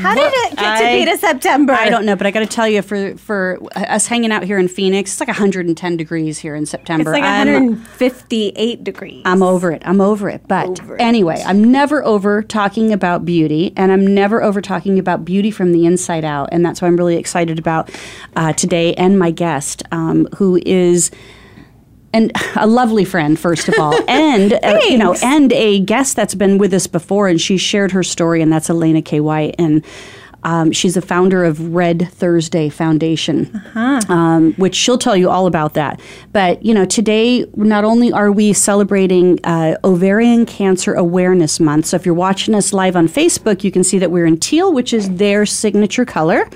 How did it get to be to September? I don't know, but I got to tell you, for for us hanging out here in Phoenix, it's like 110 degrees here in September. It's like I'm- 158 degrees. I'm over it. I'm over it. But Over it. anyway, I'm never over talking about beauty, and I'm never over talking about beauty from the inside out. And that's why I'm really excited about uh, today and my guest, um, who is. And a lovely friend, first of all, and uh, you know, and a guest that's been with us before, and she shared her story, and that's Elana K. Wight, and um, she's a founder of Red Thursday Foundation, um, which she'll tell you all about that. But you know, today not only are we celebrating uh, Ovarian Cancer Awareness Month, so if you're watching us live on Facebook, you can see that we're in teal, which is their signature color,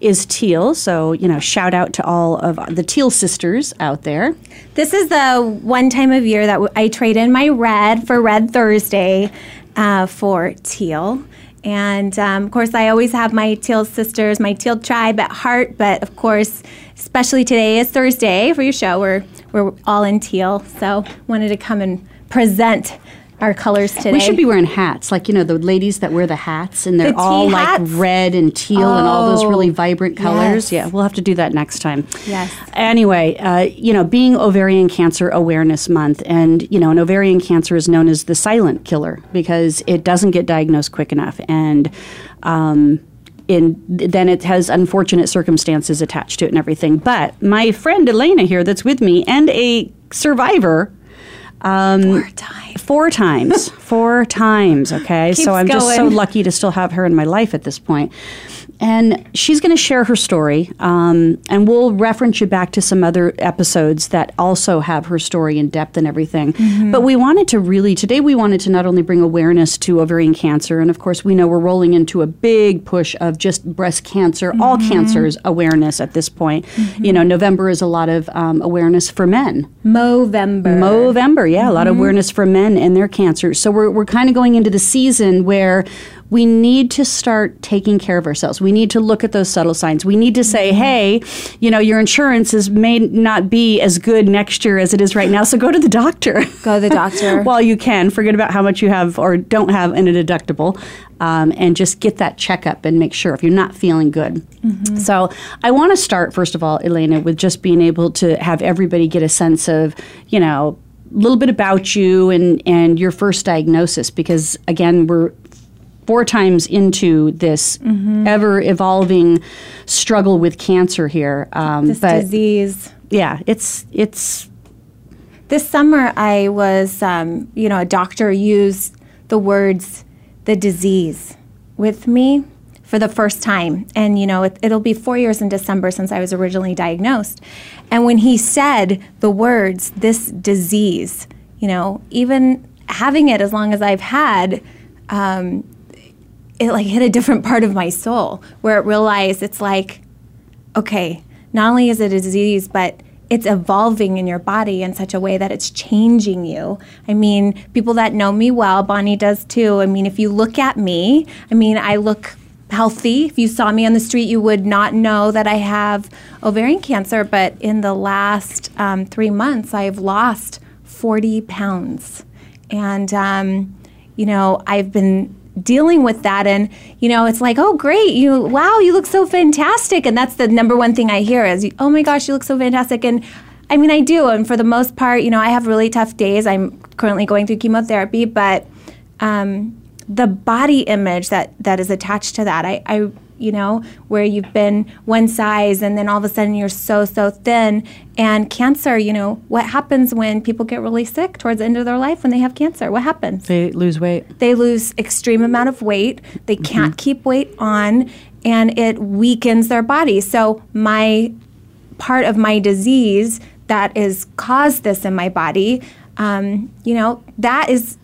is teal. So you know, shout out to all of the teal sisters out there. This is the one time of year that I trade in my red for Red Thursday uh, for teal. And um, of course, I always have my teal sisters, my teal tribe at heart. But of course, especially today is Thursday for your show. We're, we're all in teal. So wanted to come and present our colors today. We should be wearing hats, like you know the ladies that wear the hats, and they're The all tea like red and teal and all those Oh, really vibrant colors. yes. Yeah, we'll have to do that next time. Yes. Anyway, uh, you know, being Ovarian Cancer Awareness Month, and you know, an ovarian cancer is known as the silent killer because it doesn't get diagnosed quick enough, and um, in, then it has unfortunate circumstances attached to it and everything. But my friend Elana here, that's with me, and a survivor. Um, Four times. Four times. Four times, okay? Keeps so I'm just so lucky to still have her in my life at this point. And she's going to share her story, um, and we'll reference you back to some other episodes that also have her story in depth and everything. Mm-hmm. But we wanted to really, today, we wanted to not only bring awareness to ovarian cancer, and of course, we know we're rolling into a big push of just breast cancer, all Mm-hmm. cancers awareness at this point. You know, November is a lot of um, awareness for men. Movember. Movember, yeah, a lot of awareness for men and their cancer. So we're, we're kind of going into the season where we need to start taking care of ourselves. We need to look at those subtle signs. We need to say, hey, you know, your insurance is may not be as good next year as it is right now, so go to the doctor. Go to the doctor. While you can, forget about how much you have or don't have in a deductible, um, and just get that checkup and make sure if you're not feeling good. So I want to start first of all, Elana, with just being able to have everybody get a sense of, you know, a little bit about you and and your first diagnosis, because again, we're four times into this ever evolving struggle with cancer here. Um, this but disease. yeah, it's it's This summer, I was, um, you know, a doctor used the words "the disease" with me for the first time, and you know, it, it'll be four years in December since I was originally diagnosed. And when he said the words "this disease," you know, even having it as long as I've had. Um, it like hit a different part of my soul where it realized it's like okay, not only is it a disease, but it's evolving in your body in such a way that it's changing you. I mean, people that know me well, Bonnie does too. I mean, if you look at me, I mean, I look healthy. If you saw me on the street, you would not know that I have ovarian cancer. But in the last um, three months, I've lost 40 pounds. And, um, you know, I've been dealing with that. And you know it's like oh great you wow you look so fantastic. And that's the number one thing i hear is oh my gosh you look so fantastic. And i mean i do. And for the most part you know i have really tough days. I'm currently going through chemotherapy. But um, the body image that that is attached to that I, I you know where you've been one size and then all of a sudden you're so so thin. And cancer you know what happens when people get really sick towards the end of their life when they have cancer? What happens? They lose weight. they lose extreme amount of weight. They can't keep weight on and it weakens their body. So my part of my disease that is caused this in my body um, you know that is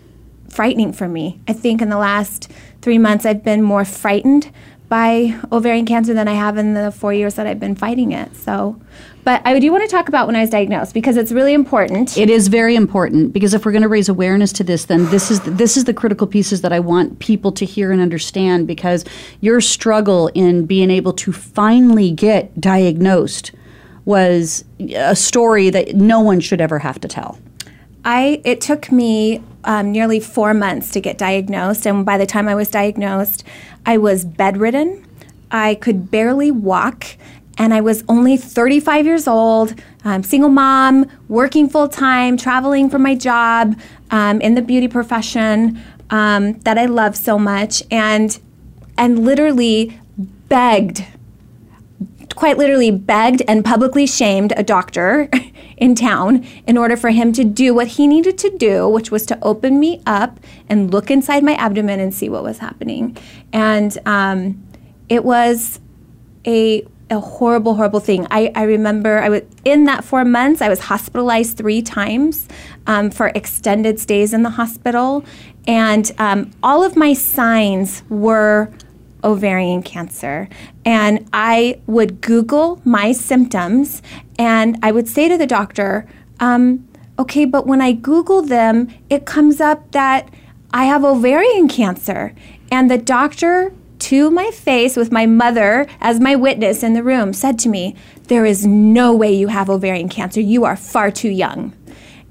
frightening for me. I think in the last three months i've been more frightened by ovarian cancer than I have in the four years that I've been fighting it. So, but I do want to talk about when I was diagnosed because it's really important. It is very important because if we're going to raise awareness to this, then this is this is the critical pieces that I want people to hear and understand. Because your struggle in being able to finally get diagnosed was a story that no one should ever have to tell. I it took me um, nearly four months to get diagnosed, and by the time I was diagnosed, I was bedridden. I could barely walk, and I was only 35 years old, um, single mom, working full time, traveling for my job um, in the beauty profession um, that I love so much, and and literally begged quite literally begged and publicly shamed a doctor in town in order for him to do what he needed to do, which was to open me up and look inside my abdomen and see what was happening. And um, it was a a horrible, horrible thing. I, I remember I was in that four months. I was hospitalized three times um, for extended stays in the hospital, and um, all of my signs were ovarian cancer. And I would Google my symptoms and I would say to the doctor, um, okay, but when I Google them, it comes up that I have ovarian cancer. And the doctor, to my face, with my mother as my witness in the room, said to me, There is no way you have ovarian cancer. You are far too young.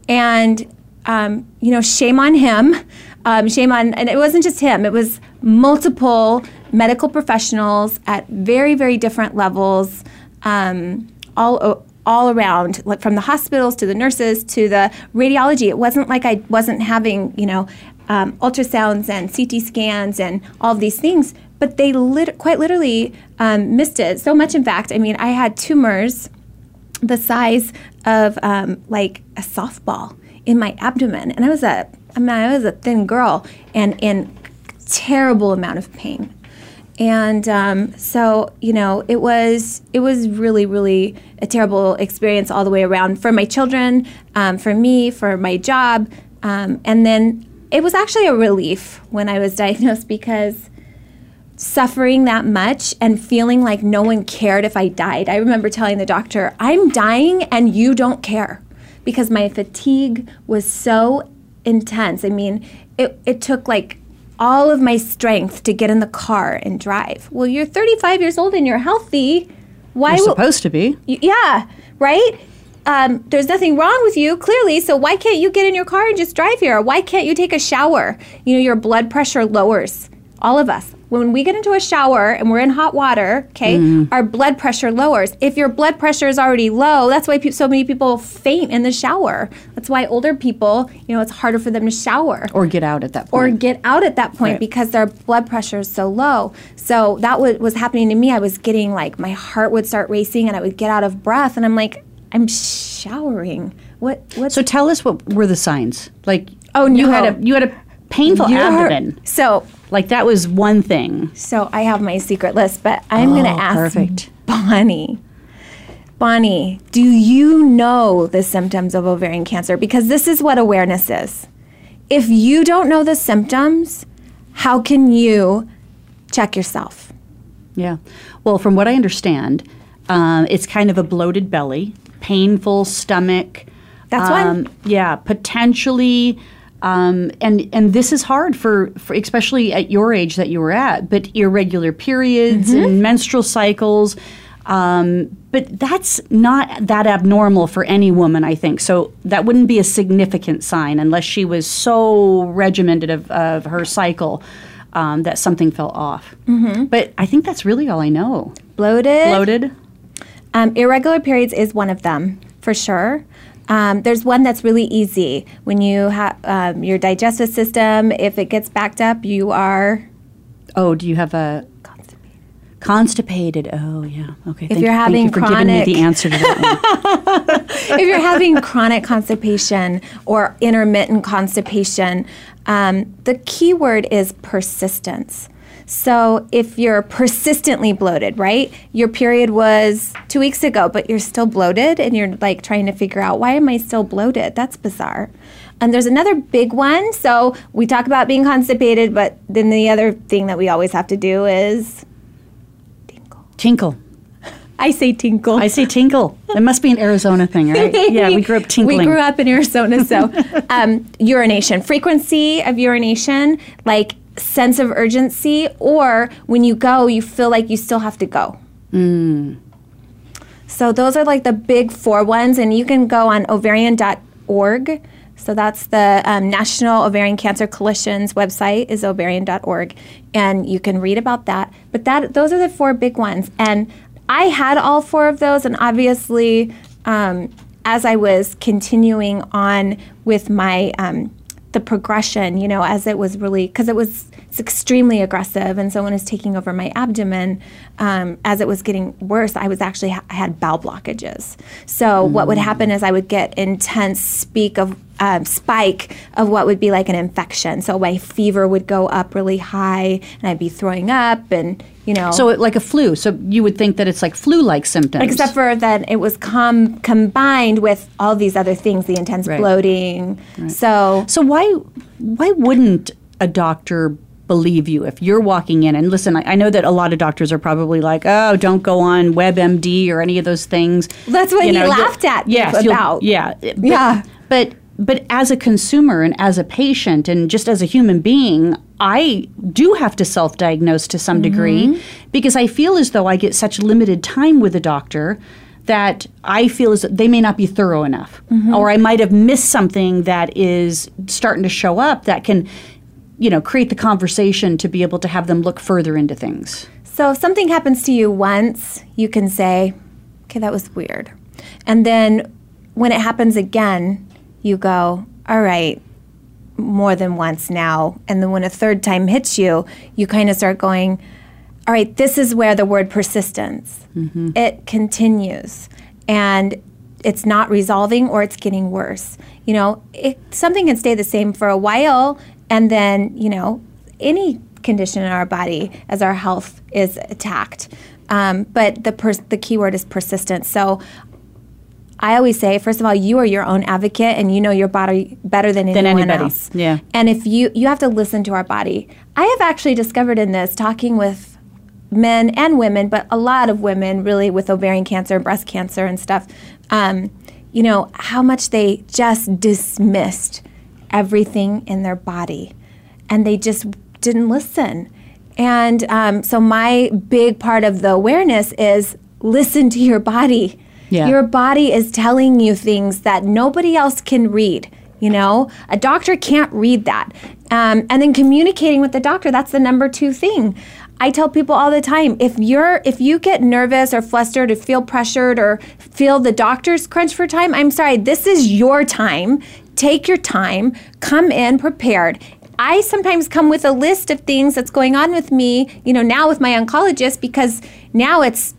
And, um, you know, shame on him. Um, shame on, and it wasn't just him, it was multiple medical professionals at very, very different levels, um, all all around, like from the hospitals to the nurses to the radiology. It wasn't like I wasn't having, you know, um, ultrasounds and CT scans and all of these things, but they lit- quite literally um, missed it so much. In fact, I mean, I had tumors the size of um, like a softball in my abdomen, and I was a I mean, I was a thin girl and in terrible amount of pain. And um, so you know it was it was really really a terrible experience all the way around for my children um, for me for my job. Um, and then it was actually a relief when i was diagnosed because suffering that much and feeling like no one cared if i died. I remember telling the doctor i'm dying and you don't care because my fatigue was so intense i mean it, it took like all of my strength to get in the car and drive. Well, you're 35 years old and you're healthy. Why? You're supposed to be. yeah, right. Um, there's nothing wrong with you, clearly. So why can't you get in your car and just drive here? Why can't you take a shower? You know, your blood pressure lowers. All of us when we get into a shower and we're in hot water, okay, mm. our blood pressure lowers. If your blood pressure is already low, that's why pe- so many people faint in the shower. That's why older people, you know, it's harder for them to shower or get out at that point. Or get out at that point right. because their blood pressure is so low. So that w- was happening to me. I was getting like my heart would start racing and I would get out of breath and I'm like I'm showering. What what So tell us what were the signs? Like oh, no. you had a you had a painful you abdomen. so like that was one thing. So I have my secret list, but I'm oh, going to ask perfect. Bonnie. Bonnie, do you know the symptoms of ovarian cancer? Because this is what awareness is. If you don't know the symptoms, how can you check yourself? Yeah. Well, from what I understand, um, it's kind of a bloated belly, painful stomach. That's um, one. Yeah, potentially um, and and this is hard for, for especially at your age that you were at, but irregular periods mm-hmm. and menstrual cycles. Um, but that's not that abnormal for any woman, I think. So that wouldn't be a significant sign unless she was so regimented of, of her cycle um, that something fell off. Mm-hmm. But I think that's really all I know. Bloated. Bloated. Um, irregular periods is one of them for sure. Um, there's one that's really easy. When you have um, your digestive system, if it gets backed up, you are. Oh, do you have a constipated? Constipated. Oh, yeah. Okay. If thank, you're having you chronic, for giving me the answer to that if you're having chronic constipation or intermittent constipation, um, the key word is persistence. So if you're persistently bloated, right? Your period was two weeks ago, but you're still bloated and you're like trying to figure out why am I still bloated? That's bizarre. And there's another big one. So we talk about being constipated, but then the other thing that we always have to do is Tinkle. Tinkle. I say tinkle. I say tinkle. It must be an Arizona thing, right? Yeah, we grew up tinkling. We grew up in Arizona, so um, urination, frequency of urination, like sense of urgency, or when you go, you feel like you still have to go. Mm. So those are like the big four ones, and you can go on ovarian.org. So that's the um, National Ovarian Cancer Coalition's website is ovarian.org, and you can read about that. But that those are the four big ones, and I had all four of those, and obviously, um, as I was continuing on with my um, the progression, you know, as it was really because it was it's extremely aggressive, and someone is taking over my abdomen. Um, as it was getting worse, I was actually I had bowel blockages. So mm. what would happen is I would get intense speak of um, spike of what would be like an infection. So my fever would go up really high, and I'd be throwing up, and you know. So it, like a flu. So you would think that it's like flu-like symptoms, except for that it was com- combined with all these other things, the intense right. bloating. Right. So so why why wouldn't a doctor believe you if you're walking in and listen I, I, know that a lot of doctors are probably like oh don't go on webmd or any of those things that's what you he know, laughed at yes, about yeah but, yeah but but as a consumer and as a patient and just as a human being, I do have to self diagnose to some mm-hmm. degree because I feel as though I get such limited time with a doctor that I feel as they may not be thorough enough. Mm-hmm. Or I might have missed something that is starting to show up that can, you know, create the conversation to be able to have them look further into things. So if something happens to you once, you can say, okay, that was weird. And then when it happens again, you go, all right, more than once now. And then when a third time hits you, you kind of start going, all right, this is where the word persistence, mm-hmm. it continues. And it's not resolving or it's getting worse. You know, it, something can stay the same for a while and then, you know, any condition in our body as our health is attacked. Um, but the pers- the key word is persistence. So I always say, first of all, you are your own advocate and you know your body better than anyone than anybody. else. Yeah. And if you you have to listen to our body. I have actually discovered in this talking with men and women, but a lot of women really with ovarian cancer, breast cancer, and stuff. Um, you know how much they just dismissed everything in their body, and they just didn't listen. And um, so my big part of the awareness is listen to your body yeah. Your body is telling you things that nobody else can read. You know, a doctor can't read that. Um, and then communicating with the doctor, that's the number two thing. I tell people all the time if you're if you get nervous or flustered or feel pressured or feel the doctor's crunch for time, I'm sorry, this is your time. Take your time, come in prepared. I sometimes come with a list of things that's going on with me, you know, now with my oncologist because now it's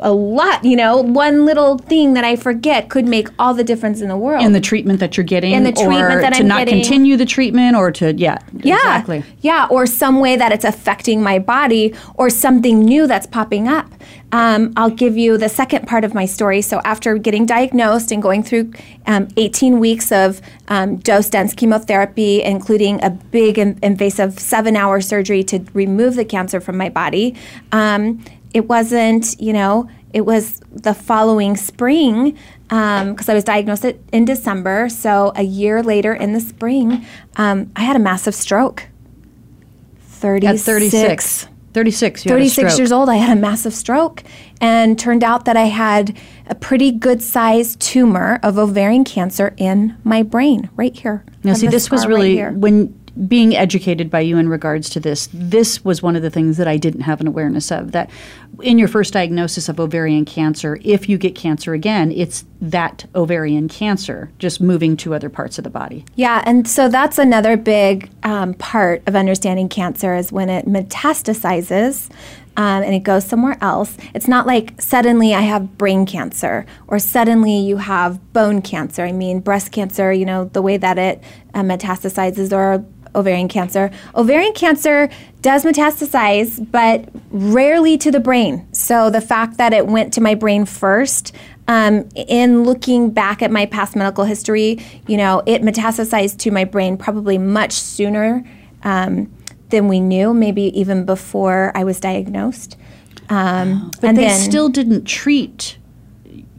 a lot, you know, one little thing that I forget could make all the difference in the world. In the treatment that you're getting, in the treatment that to I'm not getting. continue the treatment, or to yeah, yeah, exactly, yeah, or some way that it's affecting my body, or something new that's popping up. Um, I'll give you the second part of my story. So after getting diagnosed and going through um, 18 weeks of um, dose dense chemotherapy, including a big invasive seven hour surgery to remove the cancer from my body um, it wasn't, you know, it was the following spring because um, I was diagnosed in December. So a year later in the spring, um, I had a massive stroke. 36. At 36. 36, 36 years old, I had a massive stroke and turned out that I had a pretty good sized tumor of ovarian cancer in my brain right here. Now, see, this was really right when being educated by you in regards to this, this was one of the things that I didn't have an awareness of. That in your first diagnosis of ovarian cancer, if you get cancer again, it's that ovarian cancer just moving to other parts of the body. Yeah, and so that's another big um, part of understanding cancer is when it metastasizes. Um, and it goes somewhere else. It's not like suddenly I have brain cancer or suddenly you have bone cancer. I mean, breast cancer, you know, the way that it uh, metastasizes or ovarian cancer. Ovarian cancer does metastasize, but rarely to the brain. So the fact that it went to my brain first, um, in looking back at my past medical history, you know, it metastasized to my brain probably much sooner um, than we knew, maybe even before I was diagnosed. Um, But and they then, still didn't treat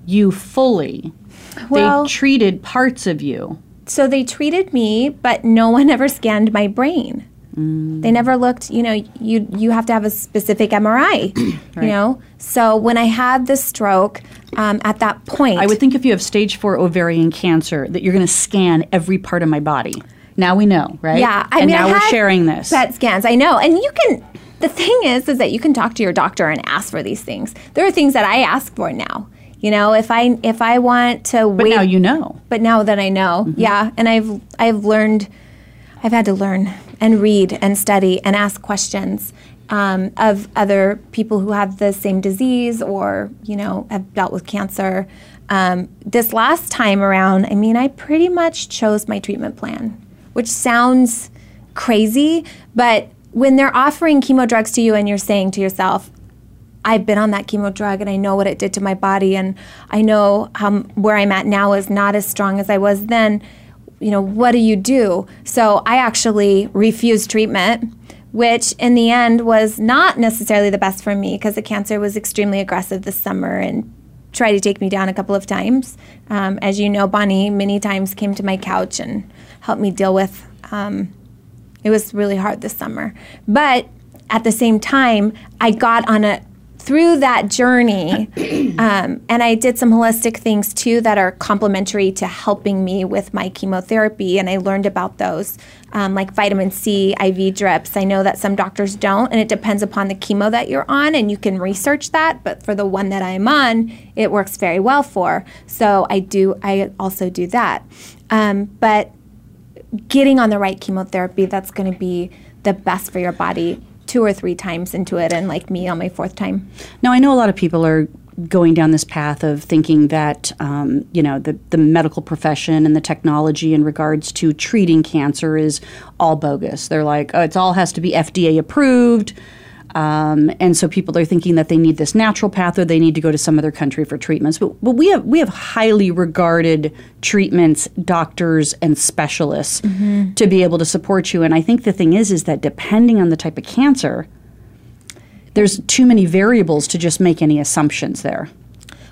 you fully. Well- they treated parts of you. So they treated me, but no one ever scanned my brain. Mm. They never looked. You know, you you have to have a specific MRI. You know, so when I had the stroke, um, at that point, I would think if you have stage four ovarian cancer, that you're going to scan every part of my body. Now we know, right? Yeah, I and mean, now I we're sharing this. PET scans. I know, and you can. The thing is, is that you can talk to your doctor and ask for these things. There are things that I ask for now. You know, if I if I want to but wait, now you know. but now that I know, Mm-hmm. yeah, and I've I've learned, I've had to learn and read and study and ask questions um, of other people who have the same disease or you know have dealt with cancer. Um, this last time around, I mean, I pretty much chose my treatment plan, which sounds crazy, but when they're offering chemo drugs to you and you're saying to yourself, I've been on that chemo drug and I know what it did to my body and I know um, where I'm at now is not as strong as I was then. You know, what do you do? So I actually refused treatment, which in the end was not necessarily the best for me because the cancer was extremely aggressive this summer and tried to take me down a couple of times. Um, as you know, Bonnie many times came to my couch and helped me deal with um, it was really hard this summer. But at the same time, I got on a through that journey, um, and I did some holistic things too that are complementary to helping me with my chemotherapy. And I learned about those, um, like vitamin C, IV drips. I know that some doctors don't, and it depends upon the chemo that you're on, and you can research that. But for the one that I'm on, it works very well for. So I do. I also do that. Um, but getting on the right chemotherapy that's going to be the best for your body two or three times into it and like me on my fourth time Now, I know a lot of people are going down this path of thinking that um, you know the, the medical profession and the technology in regards to treating cancer is all bogus. They're like, oh, it's all has to be FDA approved, um, and so people are thinking that they need this natural path or they need to go to some other country for treatments. But, but we have we have highly regarded treatments, doctors, and specialists to be able to support you. And I think the thing is, is that depending on the type of cancer there's too many variables to just make any assumptions there.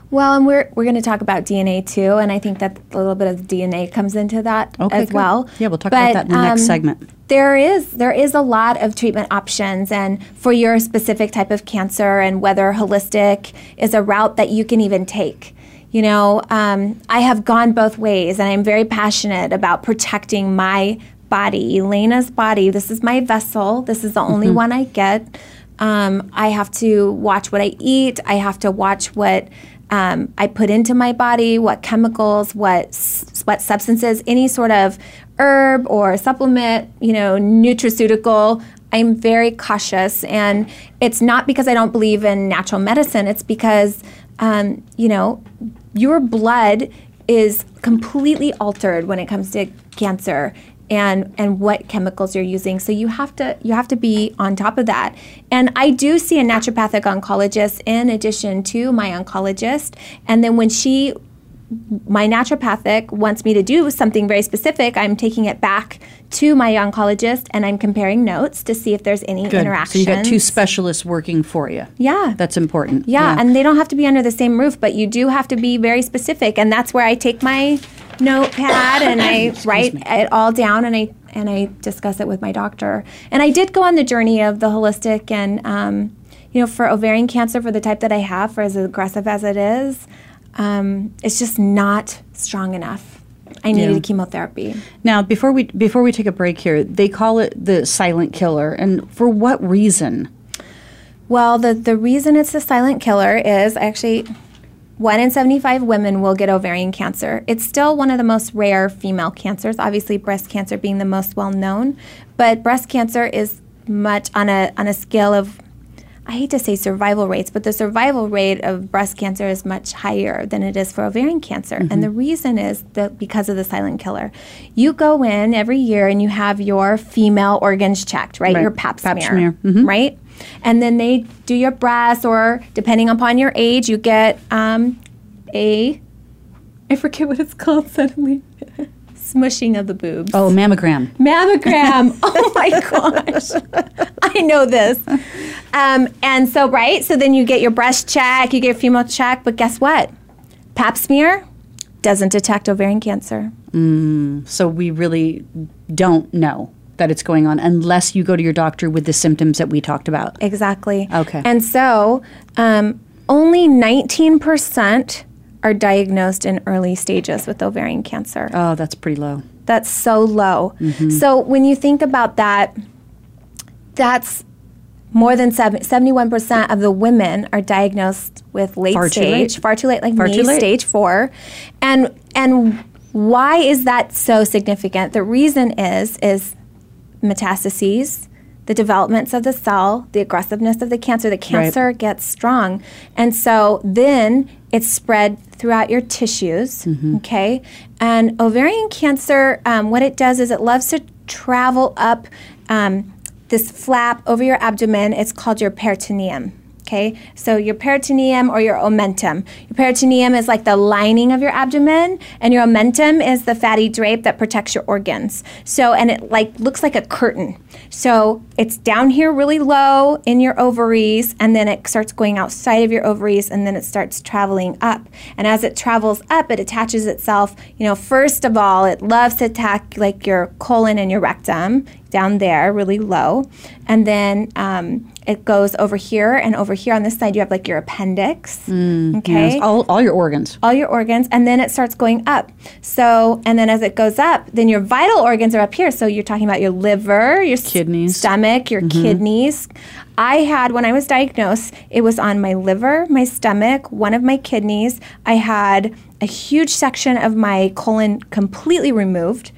Well and we're, we're going to talk about dna too and i think that a little bit of dna comes into that Okay, as good. well. Yeah, we'll talk about that in the next segment. there is there is a lot of treatment options and for your specific type of cancer and whether holistic is a route that you can even take you know? Um, i have gone both ways and i'm very passionate about protecting my body elana's body. This is my vessel. This is the only one i get. Um, i have to watch what i eat. I have to watch what um, I put into my body, what chemicals, what what substances, any sort of herb or supplement, you know, nutraceutical. I'm very cautious, and it's not because I don't believe in natural medicine. It's because, um, you know, your blood is completely altered when it comes to cancer and and what chemicals you're using. So you have to you have to be on top of that. And i do see a naturopathic oncologist in addition to my oncologist. And then when she my naturopathic wants me to do something very specific i'm taking it back to my oncologist and i'm comparing notes to see if there's any Good. interaction So you got two specialists working for you. yeah That's important. yeah, and they don't have to be under the same roof, but you do have to be very specific, and that's where I take my notepad and I write it all down and I and I discuss it with my doctor. And I did go on the journey of the holistic and um, you know for ovarian cancer for the type that I have, for as aggressive as it is, um, it's just not strong enough. I needed Yeah. chemotherapy. Now, before we before we take a break here, they call it the silent killer, and for what reason? Well, the, the reason it's the silent killer is actually one in 75 women will get ovarian cancer. It's still one of the most rare female cancers, obviously, breast cancer being the most well known. But breast cancer is much on a, on a scale of, I hate to say survival rates, but the survival rate of breast cancer is much higher than it is for ovarian cancer. And the reason is that because of the silent killer. You go in every year and you have your female organs checked, right? Right. Your pap Pap smear, smear. Mhm. right? And then they do your breasts, or depending upon your age, you get um, a I forget what it's called suddenly. smushing of the boobs. Oh, mammogram. Mammogram. oh my gosh. I know this. Um, and so, right, so then you get your breast check, you get a female check, but guess what? Pap smear doesn't detect ovarian cancer. So we really don't know that it's going on unless you go to your doctor with the symptoms that we talked about. Exactly. Okay. And so, um, only 19% are diagnosed in early stages with ovarian cancer. Oh, that's pretty low. That's so low. So when you think about that, that's more than seven, 71% of the women are diagnosed with late Far stage, late. far too late, like Far me, too late. stage four. And and why is that so significant? The reason is is metastases, the developments of the cell, the aggressiveness of the cancer. The cancer gets strong. And so then it's spread throughout your tissues, okay? And ovarian cancer, um, what it does is it loves to travel up um, this flap over your abdomen. It's called your peritoneum. Okay, so your peritoneum or your omentum. Your peritoneum is like the lining of your abdomen, and your omentum is the fatty drape that protects your organs. So, and it like looks like a curtain. So it's down here really low in your ovaries, and then it starts going outside of your ovaries, and then it starts traveling up. And as it travels up, it attaches itself. You know, first of all, it loves to attack like your colon and your rectum down there, really low, and then um, it goes over here and over here on this side. You have like your appendix. okay? Yes, all, all your organs. all your organs. And then it starts going up. So and then as it goes up then your vital organs are up here. So you're talking about your liver your Kidneys. stomach your kidneys. I had when i was diagnosed it was on my liver my stomach one of my kidneys. I had a huge section of my colon completely removed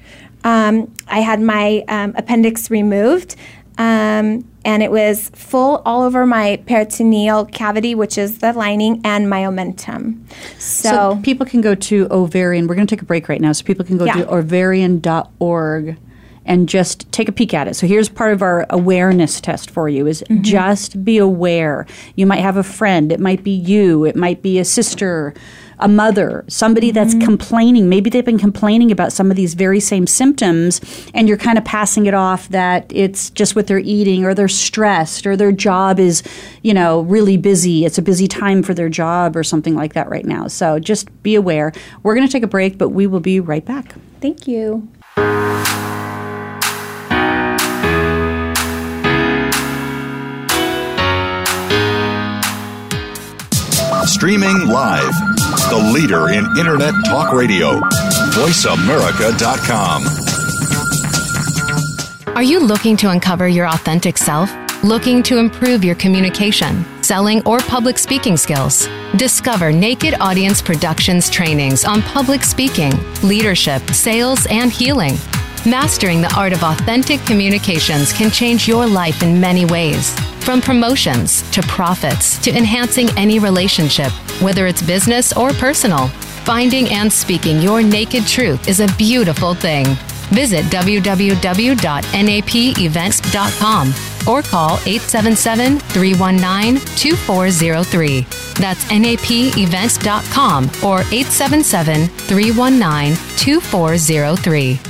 um, i had my um, appendix removed um, and it was full all over my peritoneal cavity, which is the lining, and my omentum. So, So people can go to ovarian. We're going to take a break right now, so people can go Yeah. to ovarian.org and just take a peek at it. So here's part of our awareness test for you is Mm-hmm. just be aware. You might have a friend, it might be you, it might be a sister, a mother, somebody that's Mm-hmm. complaining. Maybe they've been complaining about some of these very same symptoms and you're kind of passing it off that it's just what they're eating or they're stressed or their job is, you know, really busy. It's a busy time for their job or something like that right now. So just be aware. We're going to take a break, but we will be right back. thank you. Streaming live. The leader in Internet talk radio. VoiceAmerica.com. Are you looking to uncover your authentic self? Looking to improve your communication, selling, or public speaking skills? Discover Naked Audience Productions trainings on public speaking, leadership, sales, and healing. Mastering the art of authentic communications can change your life in many ways. From promotions to profits to enhancing any relationship, whether it's business or personal. Finding and speaking your naked truth is a beautiful thing. Visit www.napevents.com or call 877 319 2403. That's napevents.com or 877 319 2403.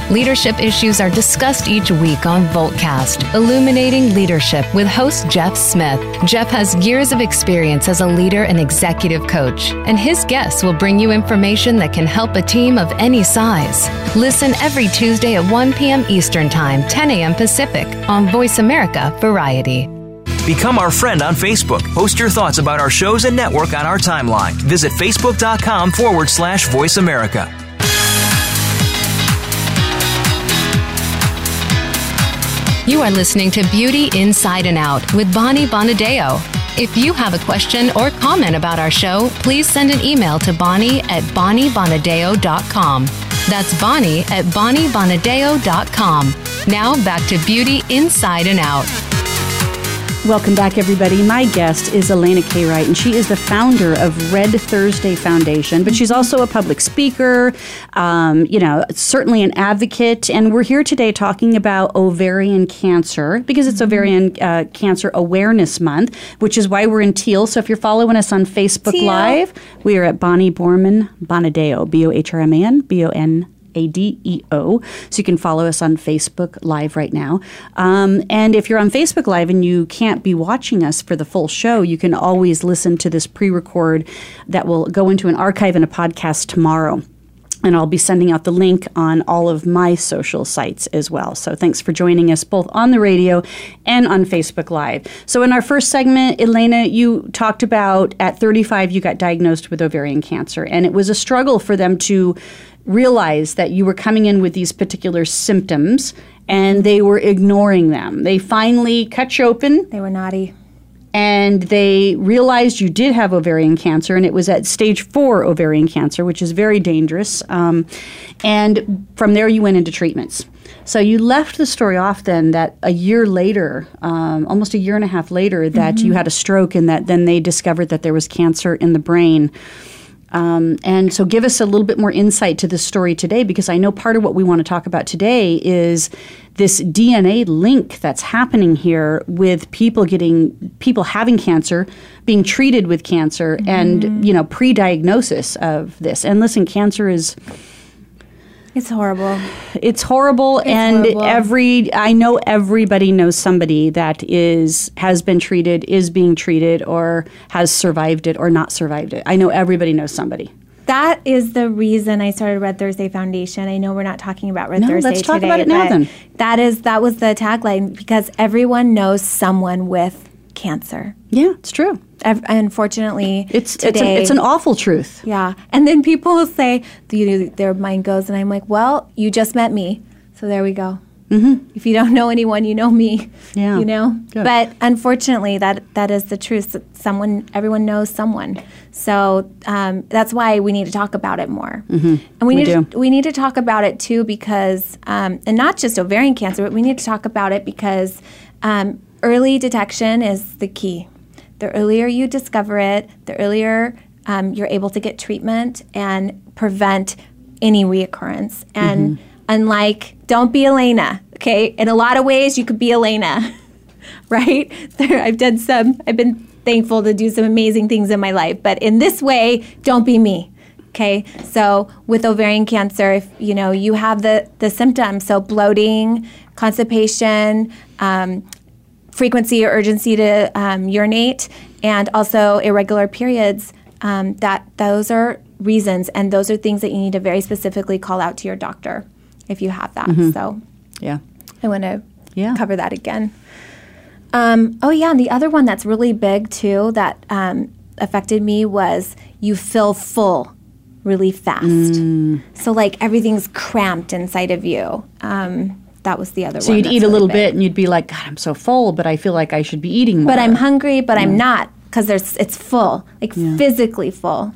Leadership issues are discussed each week on Voltcast, Illuminating Leadership with host Jeff Smith. Jeff has years of experience as a leader and executive coach, and his guests will bring you information that can help a team of any size. Listen every Tuesday at 1 p.m. Eastern Time, 10 a.m. Pacific on Voice America Variety. Become our friend on Facebook. Post your thoughts about our shows and network on our timeline. Visit facebook.com forward slash voice America. You are listening to Beauty Inside and Out with Bonnie Bonadeo. If you have a question or comment about our show, please send an email to Bonnie at BonnieBonadeo.com. That's Bonnie at BonnieBonadeo.com. Now back to Beauty Inside and Out. Welcome back, everybody. My guest is Elana K. Wight, and she is the founder of Red Thursday Foundation, but she's also a public speaker, um, you know, certainly an advocate. And we're here today talking about ovarian cancer because it's Ovarian uh, Cancer Awareness Month, which is why we're in Teal. So if you're following us on Facebook Teal. Live, we are at Bonnie Bohrman Bonadeo, B O H R M A N B O N a D E O. So you can follow us on Facebook Live right now. Um, and if you're on Facebook Live and you can't be watching us for the full show, you can always listen to this pre record that will go into an archive and a podcast tomorrow. And I'll be sending out the link on all of my social sites as well. So thanks for joining us both on the radio and on Facebook Live. So, in our first segment, Elana, you talked about at 35 you got diagnosed with ovarian cancer, and it was a struggle for them to realize that you were coming in with these particular symptoms and they were ignoring them. They finally cut you open They were naughty. and they realized you did have ovarian cancer, and it was at stage four ovarian cancer, which is very dangerous. Um, and from there, you went into treatments. So you left the story off then that a year later, um, almost a year and a half later, that you had a stroke, and that then they discovered that there was cancer in the brain. Um, and so, give us a little bit more insight to this story today, because I know part of what we want to talk about today is this DNA link that's happening here with people getting people having cancer, being treated with cancer, and you know pre-diagnosis of this. And listen, cancer is It's horrible. it's horrible and horrible. every i know everybody knows somebody that is has been treated is being treated or has survived it or not survived it i know everybody knows somebody That is the reason I started Red Thursday Foundation. I know we're not talking about Red No, Thursday let's talk today, about it now then. That is that was the tagline because everyone knows someone with cancer. yeah it's true Unfortunately, it's today, it's, a, it's an awful truth yeah. And then people will say, you know, their mind goes, and I'm like, well, you just met me, so there we go. Mm-hmm. If you don't know anyone, you know me. Yeah. You know. Good. But unfortunately, that that is the truth. Someone, everyone knows someone. So um, that's why we need to talk about it more. Mm-hmm. And we, We need do. To, we need to talk about it too because, um, and not just ovarian cancer, but we need to talk about it because um, early detection is the key. The earlier you discover it, the earlier um, you're able to get treatment and prevent any reoccurrence. And unlike, don't be Elana, okay? In a lot of ways, you could be Elana, right? There, I've done some, I've been thankful to do some amazing things in my life, but in this way, don't be me. Okay, so with ovarian cancer, if you know you have the the symptoms, so bloating, constipation, um, frequency or urgency to um, urinate, and also irregular periods. Um, that those are reasons, and those are things that you need to very specifically call out to your doctor if you have that. So yeah I want to Yeah. cover that again. Um, oh yeah, and the other one that's really big too that um, affected me was you feel full really fast. Mm. So like everything's cramped inside of you. Um, that was the other so one. you'd that's eat a little bit and you'd be like god i'm so full but i feel like i should be eating more but I'm hungry, but I'm not because there's it's full, like physically full,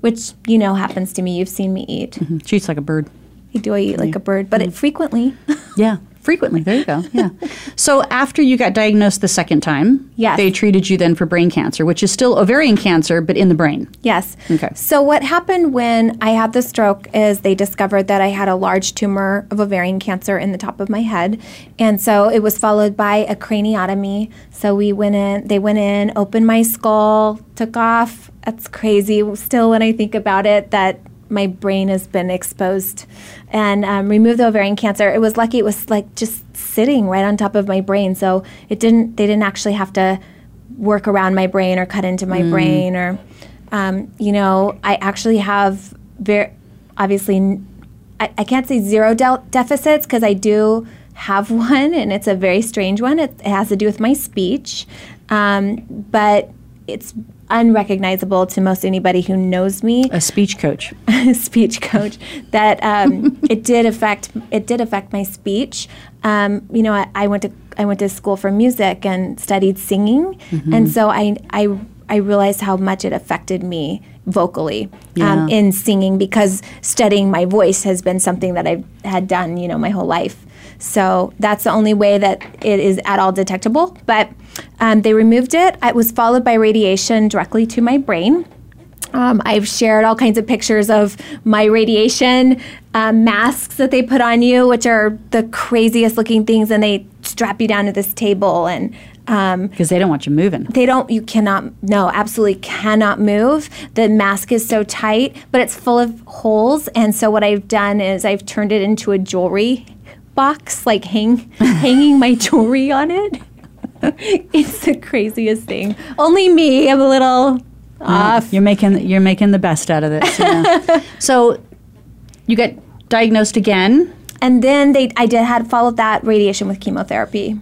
which you know happens to me. You've seen me eat. Mm-hmm. she eats like a bird I do I eat like a bird, but it mm. frequently. Yeah, frequently. There you go. Yeah. so after you got diagnosed the second time, Yes. they treated you then for brain cancer, which is still ovarian cancer, but in the brain. Yes. Okay. So what happened when I had the stroke is they discovered that I had a large tumor of ovarian cancer in the top of my head, and so it was followed by a craniotomy. So we went in. They went in, opened my skull, took off. That's crazy. Still, when I think about it, that my brain has been exposed and um, removed the ovarian cancer. It was lucky. It was like just sitting right on top of my brain, so it didn't. They didn't actually have to work around my brain or cut into my brain or um, you know i actually have very obviously n- i, I can't say zero del- deficits because i do have one and it's a very strange one it, it has to do with my speech um, but it's unrecognizable to most anybody who knows me A speech coach. speech coach that um, it did affect it did affect my speech. Um, you know, I, I went to I went to school for music and studied singing, and so I I I realized how much it affected me vocally um, in singing because studying my voice has been something that I've had done you know my whole life. So that's the only way that it is at all detectable. But Um, they removed it. It was followed by radiation directly to my brain. Um, I've shared all kinds of pictures of my radiation um, masks that they put on you, which are the craziest looking things, and they strap you down to this table and um, Because they don't want you moving. they don't you cannot no absolutely cannot move the mask is so tight but it's full of holes and so what i've done is i've turned it into a jewelry box like hang hanging my jewelry on it it's the craziest thing only me i'm a little off You're making you're making the best out of this. yeah. so you get diagnosed again. and then they i did had followed that radiation with chemotherapy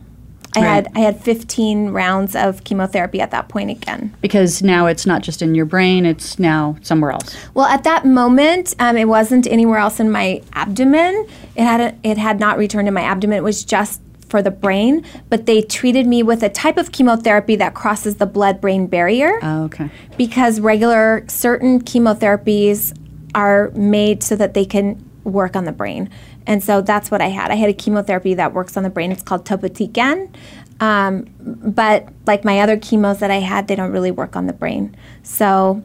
i had i had 15 rounds of chemotherapy at that point again because now it's not just in your brain, it's now somewhere else. Well, at that moment, um, it wasn't anywhere else in my abdomen. It had it had not returned to my abdomen. It was just for the brain. But they treated me with a type of chemotherapy that crosses the blood-brain barrier Oh, okay. because regular certain chemotherapies are made so that they can work on the brain. And so that's what I had. I had a chemotherapy that works on the brain. It's called topotecan. Um, but like my other chemos that I had, they don't really work on the brain. So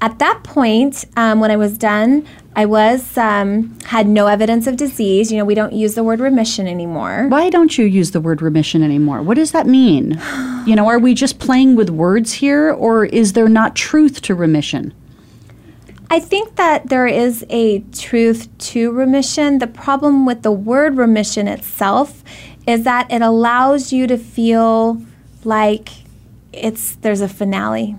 at that point, um, when I was done, I was um, had no evidence of disease. You know, we don't use the word remission anymore. Why don't you use the word remission anymore? What does that mean? You know, are we just playing with words here, or is there not truth to remission? I think that there is a truth to remission. The problem with the word remission itself is that it allows you to feel like it's there's a finale.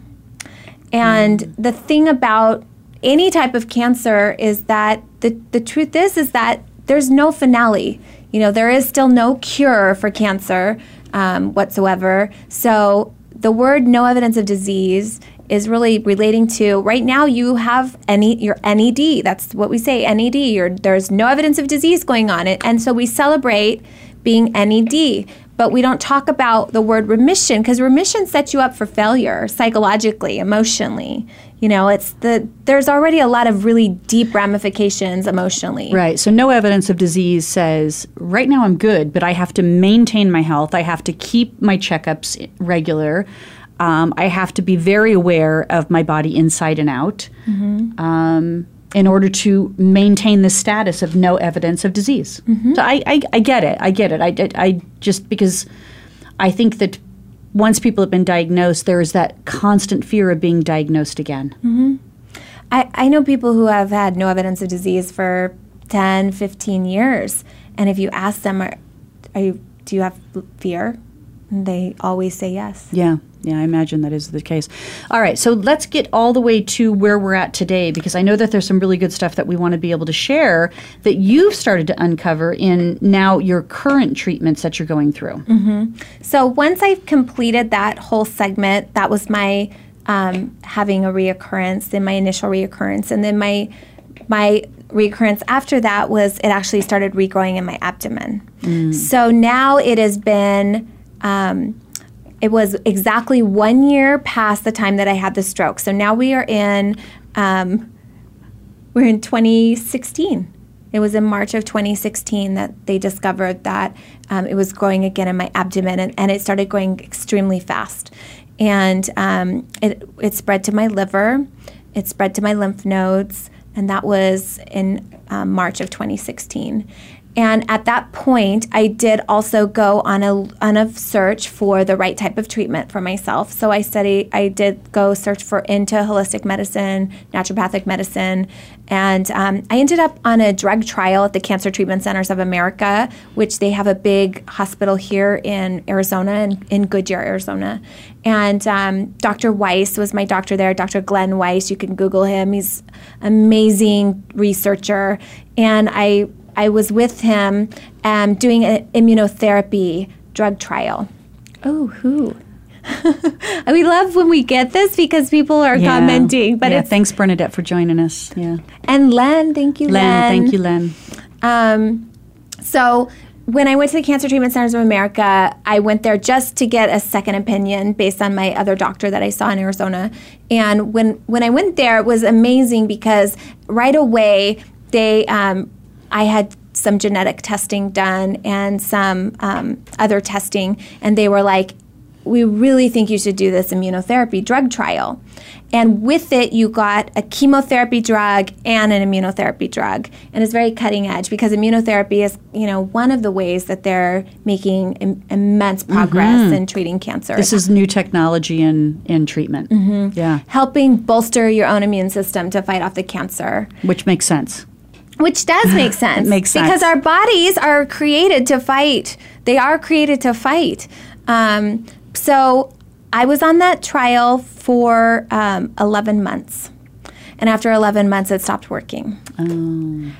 And the thing about any type of cancer is that the, the truth is is that there's no finale. You know, there is still no cure for cancer um, whatsoever. So the word no evidence of disease is really relating to right now you have any your NED. That's what we say NED. You're, there's no evidence of disease going on it, and so we celebrate being NED. But we don't talk about the word remission because remission sets you up for failure psychologically, emotionally. You know, it's the there's already a lot of really deep ramifications emotionally. Right. So, no evidence of disease says, right now I'm good, but I have to maintain my health. I have to keep my checkups regular. Um, I have to be very aware of my body inside and out um, in order to maintain the status of no evidence of disease. Mm-hmm. So, I, I, I get it. I get it. I, I, I just because I think that once people have been diagnosed, there is that constant fear of being diagnosed again. Mm-hmm. I, I know people who have had no evidence of disease for 10, 15 years. And if you ask them, are, are you, do you have fear? They always say yes. Yeah, yeah, I imagine that is the case. All right, so let's get all the way to where we're at today because I know that there's some really good stuff that we want to be able to share that you've started to uncover in now your current treatments that you're going through. So once I've completed that whole segment, that was my um, having a reoccurrence, then my initial reoccurrence, and then my my recurrence after that was it actually started regrowing in my abdomen. So now it has been. Um, it was exactly one year past the time that I had the stroke. So now we are in um, we're in 2016. It was in March of 2016 that they discovered that um, it was growing again in my abdomen, and, and it started growing extremely fast. And um, it, it spread to my liver, it spread to my lymph nodes, and that was in um, March of 2016. And at that point, I did also go on a on a search for the right type of treatment for myself. So I study, I did go search for into holistic medicine, naturopathic medicine, and um, I ended up on a drug trial at the Cancer Treatment Centers of America, which they have a big hospital here in Arizona, in, in Goodyear, Arizona. And um, Dr. Weiss was my doctor there, Dr. Glenn Weiss. You can Google him. He's amazing researcher, and I I was with him um, doing an immunotherapy drug trial. Oh, who? we love when we get this because people are Yeah. commenting. But yeah, thanks Bernadette for joining us. Yeah, and Len, thank you, Len, Len. thank you, Len. Um, so when I went to the Cancer Treatment Centers of America, I went there just to get a second opinion based on my other doctor that I saw in Arizona. And when when I went there, it was amazing because right away they um, I had some genetic testing done and some um, other testing, and they were like, we really think you should do this immunotherapy drug trial. And with it, you got a chemotherapy drug and an immunotherapy drug. And it's very cutting edge because immunotherapy is, you know, one of the ways that they're making Im- immense progress in treating cancer. This is new technology in, in treatment. Mm-hmm. Yeah, helping bolster your own immune system to fight off the cancer. which makes sense. Which does make sense. makes sense. Because our bodies are created to fight. They are created to fight. Um, so I was on that trial for um, 11 months. And after 11 months, it stopped working.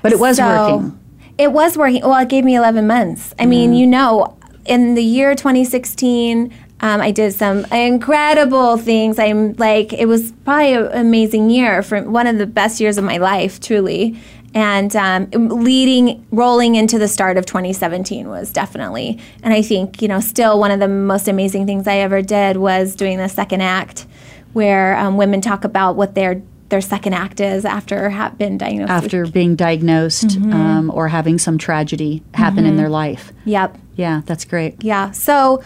But it was So- working. It was working. Well, it gave me 11 months. I mean, you know, in the year 2016, um, I did some incredible things. I'm like, it was probably an amazing year for one of the best years of my life, truly. And um, leading, rolling into the start of 2017 was definitely, and I think, you know, still one of the most amazing things I ever did was doing the second act, where um, women talk about what their their second act is after have been diagnosed After being diagnosed Mm-hmm. um, or having some tragedy happen in their life. Yep. Yeah, that's great. Yeah. So,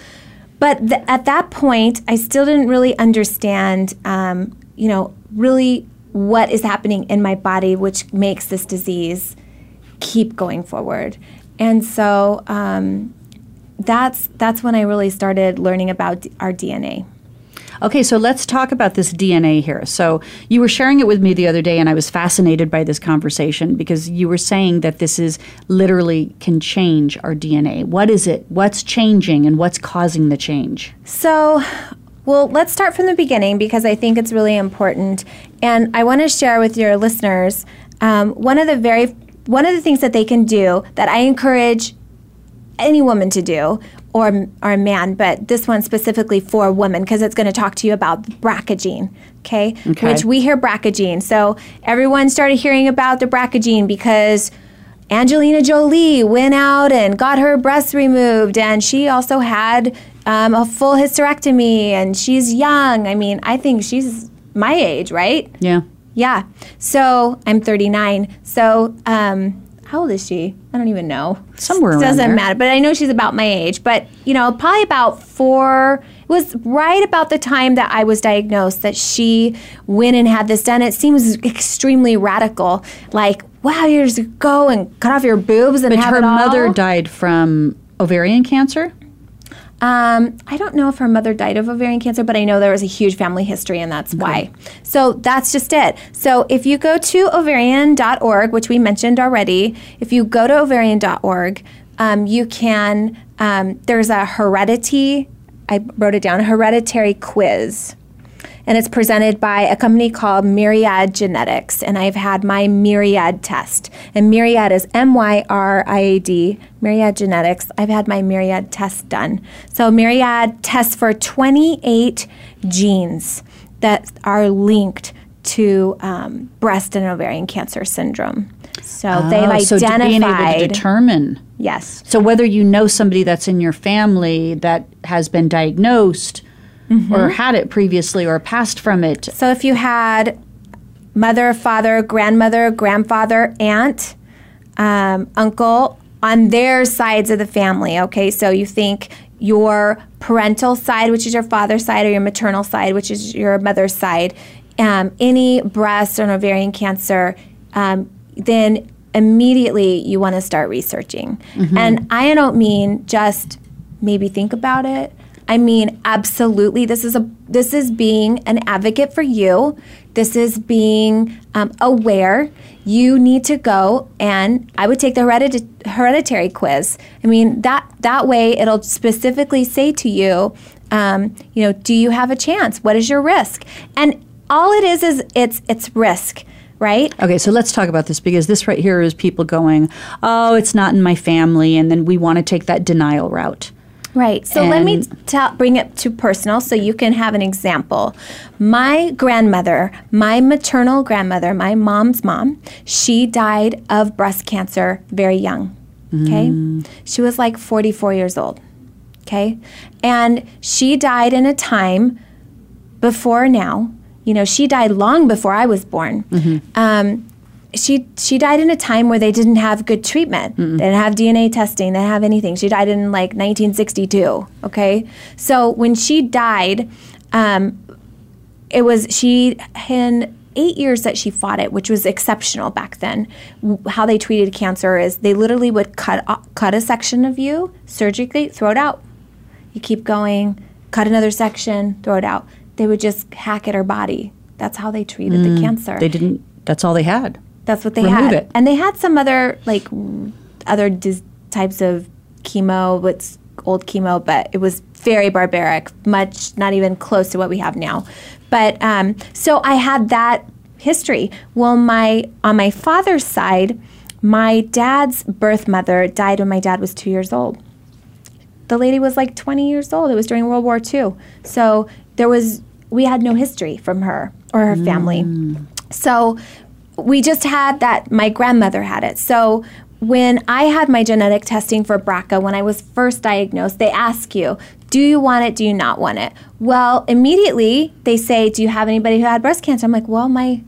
but th- at that point, I still didn't really understand, um, you know, really what is happening in my body, which makes this disease keep going forward. And so um, that's that's when I really started learning about d- our DNA. Okay, so let's talk about this DNA here. So you were sharing it with me the other day, and I was fascinated by this conversation because you were saying that this is literally can change our DNA. What is it? What's changing, and what's causing the change? So, well, let's start from the beginning because I think it's really important, and I want to share with your listeners um, one of the very one of the things that they can do that I encourage any woman to do or, or a man, but this one specifically for women because it's going to talk to you about BRCA gene, okay? Okay. Which we hear BRCA gene. So everyone started hearing about the BRCA gene because Angelina Jolie went out and got her breasts removed, and she also had um, a full hysterectomy, and she's young. I mean, I think she's my age, right? Yeah. Yeah. So I'm 39. So um, how old is she? I don't even know. Somewhere around Doesn't there. matter. But I know she's about my age. But you know, probably about four. It was right about the time that I was diagnosed that she went and had this done. It seems extremely radical. Like, wow, you just go and cut off your boobs and But have her mother died from ovarian cancer. Um, I don't know if her mother died of ovarian cancer, but I know there was a huge family history, and that's why. So that's just it. So if you go to ovarian.org, which we mentioned already, if you go to ovarian.org, um, you can, um, there's a heredity, I wrote it down, hereditary quiz and it's presented by a company called Myriad Genetics. And I've had my Myriad test. And Myriad is M Y R I A D, Myriad Genetics. I've had my Myriad test done. So Myriad tests for 28 genes that are linked to um, breast and ovarian cancer syndrome. So they've Oh, so being able to determine. yes. So whether you know somebody that's in your family that has been diagnosed Mm-hmm. or had it previously or passed from it, So if you had mother, father, grandmother, grandfather, aunt, um, uncle on their sides of the family, okay? So you think your parental side, which is your father's side, or your maternal side, which is your mother's side, um, any breast or ovarian cancer, um, then immediately you want to start researching. And I don't mean just maybe think about it. I mean, absolutely. This is a this is being an advocate for you. This is being um, aware. You need to go and I would take the heredit- hereditary quiz. I mean that that way it'll specifically say to you, um, you know, do you have a chance? What is your risk? And all it is is it's it's risk, right? Okay, so let's talk about this because this right here is people going, "Oh, it's not in my family," and then we want to take that denial route. Right. So let me And- tell, bring it to personal so you can have an example. My grandmother, my maternal grandmother, my mom's mom, she died of breast cancer very young. Okay. She was like 44 years old. Okay. And she died in a time before now. You know, she died long before I was born. Um, she she died in a time where they didn't have good treatment. They didn't have DNA testing. They didn't have anything. She died in like 1962. Okay, so when she died, um, it was she in eight years that she fought it, which was exceptional back then. How they treated cancer is they literally would cut cut a section of you surgically, throw it out. You keep going, cut another section, throw it out. They would just hack at her body. That's how they treated the cancer. They didn't. That's all they had. That's what they had. it. And they had some other like other dis- types of chemo, what's old chemo, but it was very barbaric, much not even close to what we have now. But um, so I had that history. Well, my on my father's side, my dad's birth mother died when my dad was two years old the lady was like 20 years old. It was during World War II. So there was, we had no history from her or her family. So we just had that, my grandmother had it. So when I had my genetic testing for BRCA, when I was first diagnosed, they ask you, do you want it? Do you not want it? Well, immediately they say, do you have anybody who had breast cancer? I'm like, well, my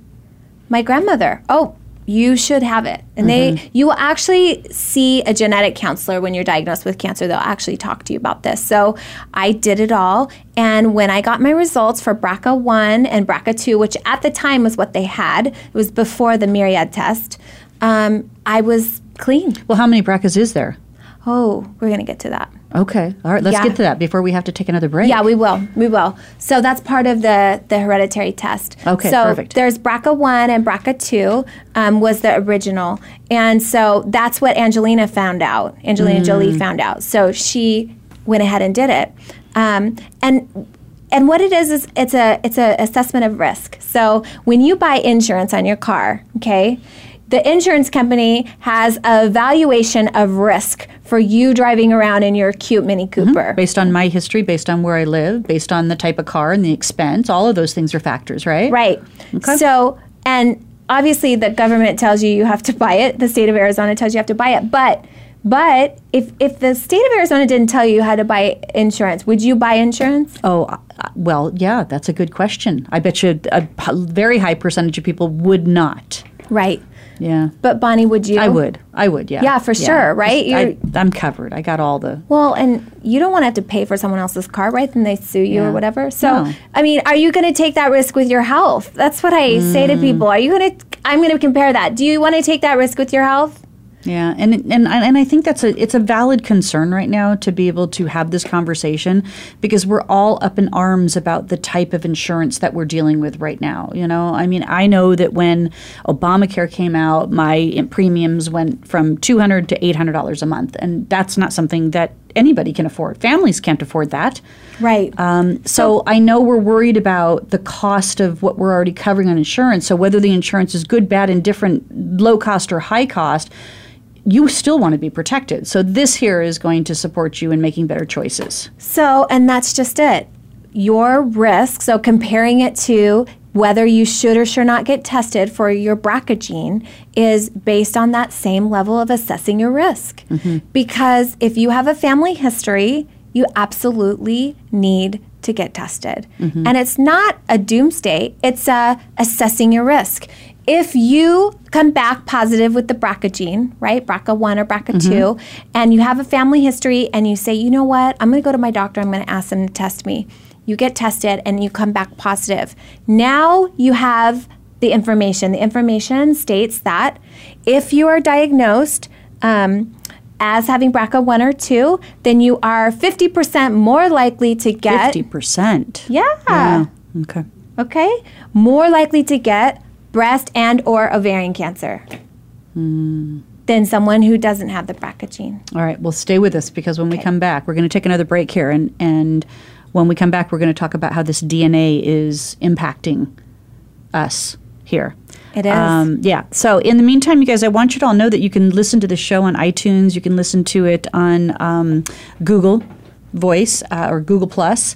my grandmother. Oh, you should have it. And they you will actually see a genetic counselor when you're diagnosed with cancer. They'll actually talk to you about this. So I did it all. And when I got my results for BRCA1 and BRCA2, which at the time was what they had, it was before the Myriad test, um, I was clean. Well, how many BRCAs is there? Oh, we're going to get to that. Okay. All right. Let's Yeah. get to that before we have to take another break. Yeah, we will. We will. So that's part of the the hereditary test. Okay, so perfect. there's BRCA one and BRCA two um, was the original, and so that's what Angelina found out. Angelina Mm. Jolie found out. So she went ahead and did it, um, and. And what it is is it's a it's a assessment of risk. So when you buy insurance on your car, okay, the insurance company has a valuation of risk for you driving around in your cute Mini Cooper. Based on my history, based on where I live, based on the type of car and the expense, all of those things are factors, right? Right. Okay. So, and obviously the government tells you you have to buy it. The state of Arizona tells you you have to buy it. But, but if if the state of Arizona didn't tell you how to buy insurance, would you buy insurance? Oh, uh, well, yeah, that's a good question. I bet you a very high percentage of people would not. Right. Yeah. But Bonnie, would you? I would. I would, yeah. Yeah, for sure, right? I, I'm covered. I got all the. Well, and you don't want to have to pay for someone else's car, right? Then they sue you Yeah. or whatever. So, No. I mean, are you going to take that risk with your health? That's what I say Mm. to people. Are you going to? I'm going to compare that. Do you want to take that risk with your health? Yeah, and and and I think that's a it's a valid concern right now to be able to have this conversation because we're all up in arms about the type of insurance that we're dealing with right now. You know, I mean, I know that when Obamacare came out, my premiums went from two hundred to eight hundred dollars a month, and that's not something that anybody can afford. Families can't afford that. Right. Um, so I know we're worried about the cost of what we're already covering on insurance. So whether the insurance is good, bad, indifferent, low cost or high cost, you still want to be protected. So this here is going to support you in making better choices. So, and that's just it. Your risk, so comparing it to whether you should or should not get tested for your BRCA gene is based on that same level of assessing your risk. Mm-hmm. Because if you have a family history, you absolutely need to get tested. Mm-hmm. And it's not a doomsday, it's a assessing your risk. If you come back positive with the BRCA gene, right, BRCA1 or BRCA2, and you have a family history and you say, you know what, I'm going to go to my doctor, I'm going to ask them to test me. You get tested and you come back positive. Now you have the information. The information states that if you are diagnosed, um, as having BRCA1 or 2, then you are 50% more likely to get. 50%. Yeah. Okay. Okay. More likely to get breast and or ovarian cancer than someone who doesn't have the BRCA gene. All right. Well, stay with us because when we come back, we're going to take another break here. And, and when we come back, we're going to talk about how this DNA is impacting us here. It is. Um, yeah. So in the meantime, you guys, I want you to all know that you can listen to the show on iTunes. You can listen to it on um, Google Voice uh, or Google Plus.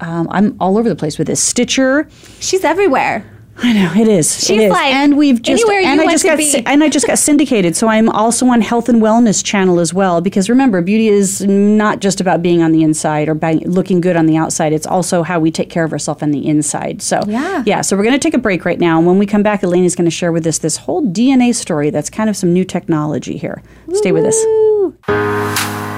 Um, I'm all over the place with this. Stitcher. She's everywhere. I know it is. She's it is. like, and we've just anywhere and you I want just to got be. and I just got syndicated. So I'm also on Health and Wellness channel as well because remember, beauty is not just about being on the inside or by looking good on the outside. It's also how we take care of ourselves on the inside. So Yeah. yeah. So we're going to take a break right now, and when we come back, Elaine is going to share with us this whole DNA story. That's kind of some new technology here. Stay with us.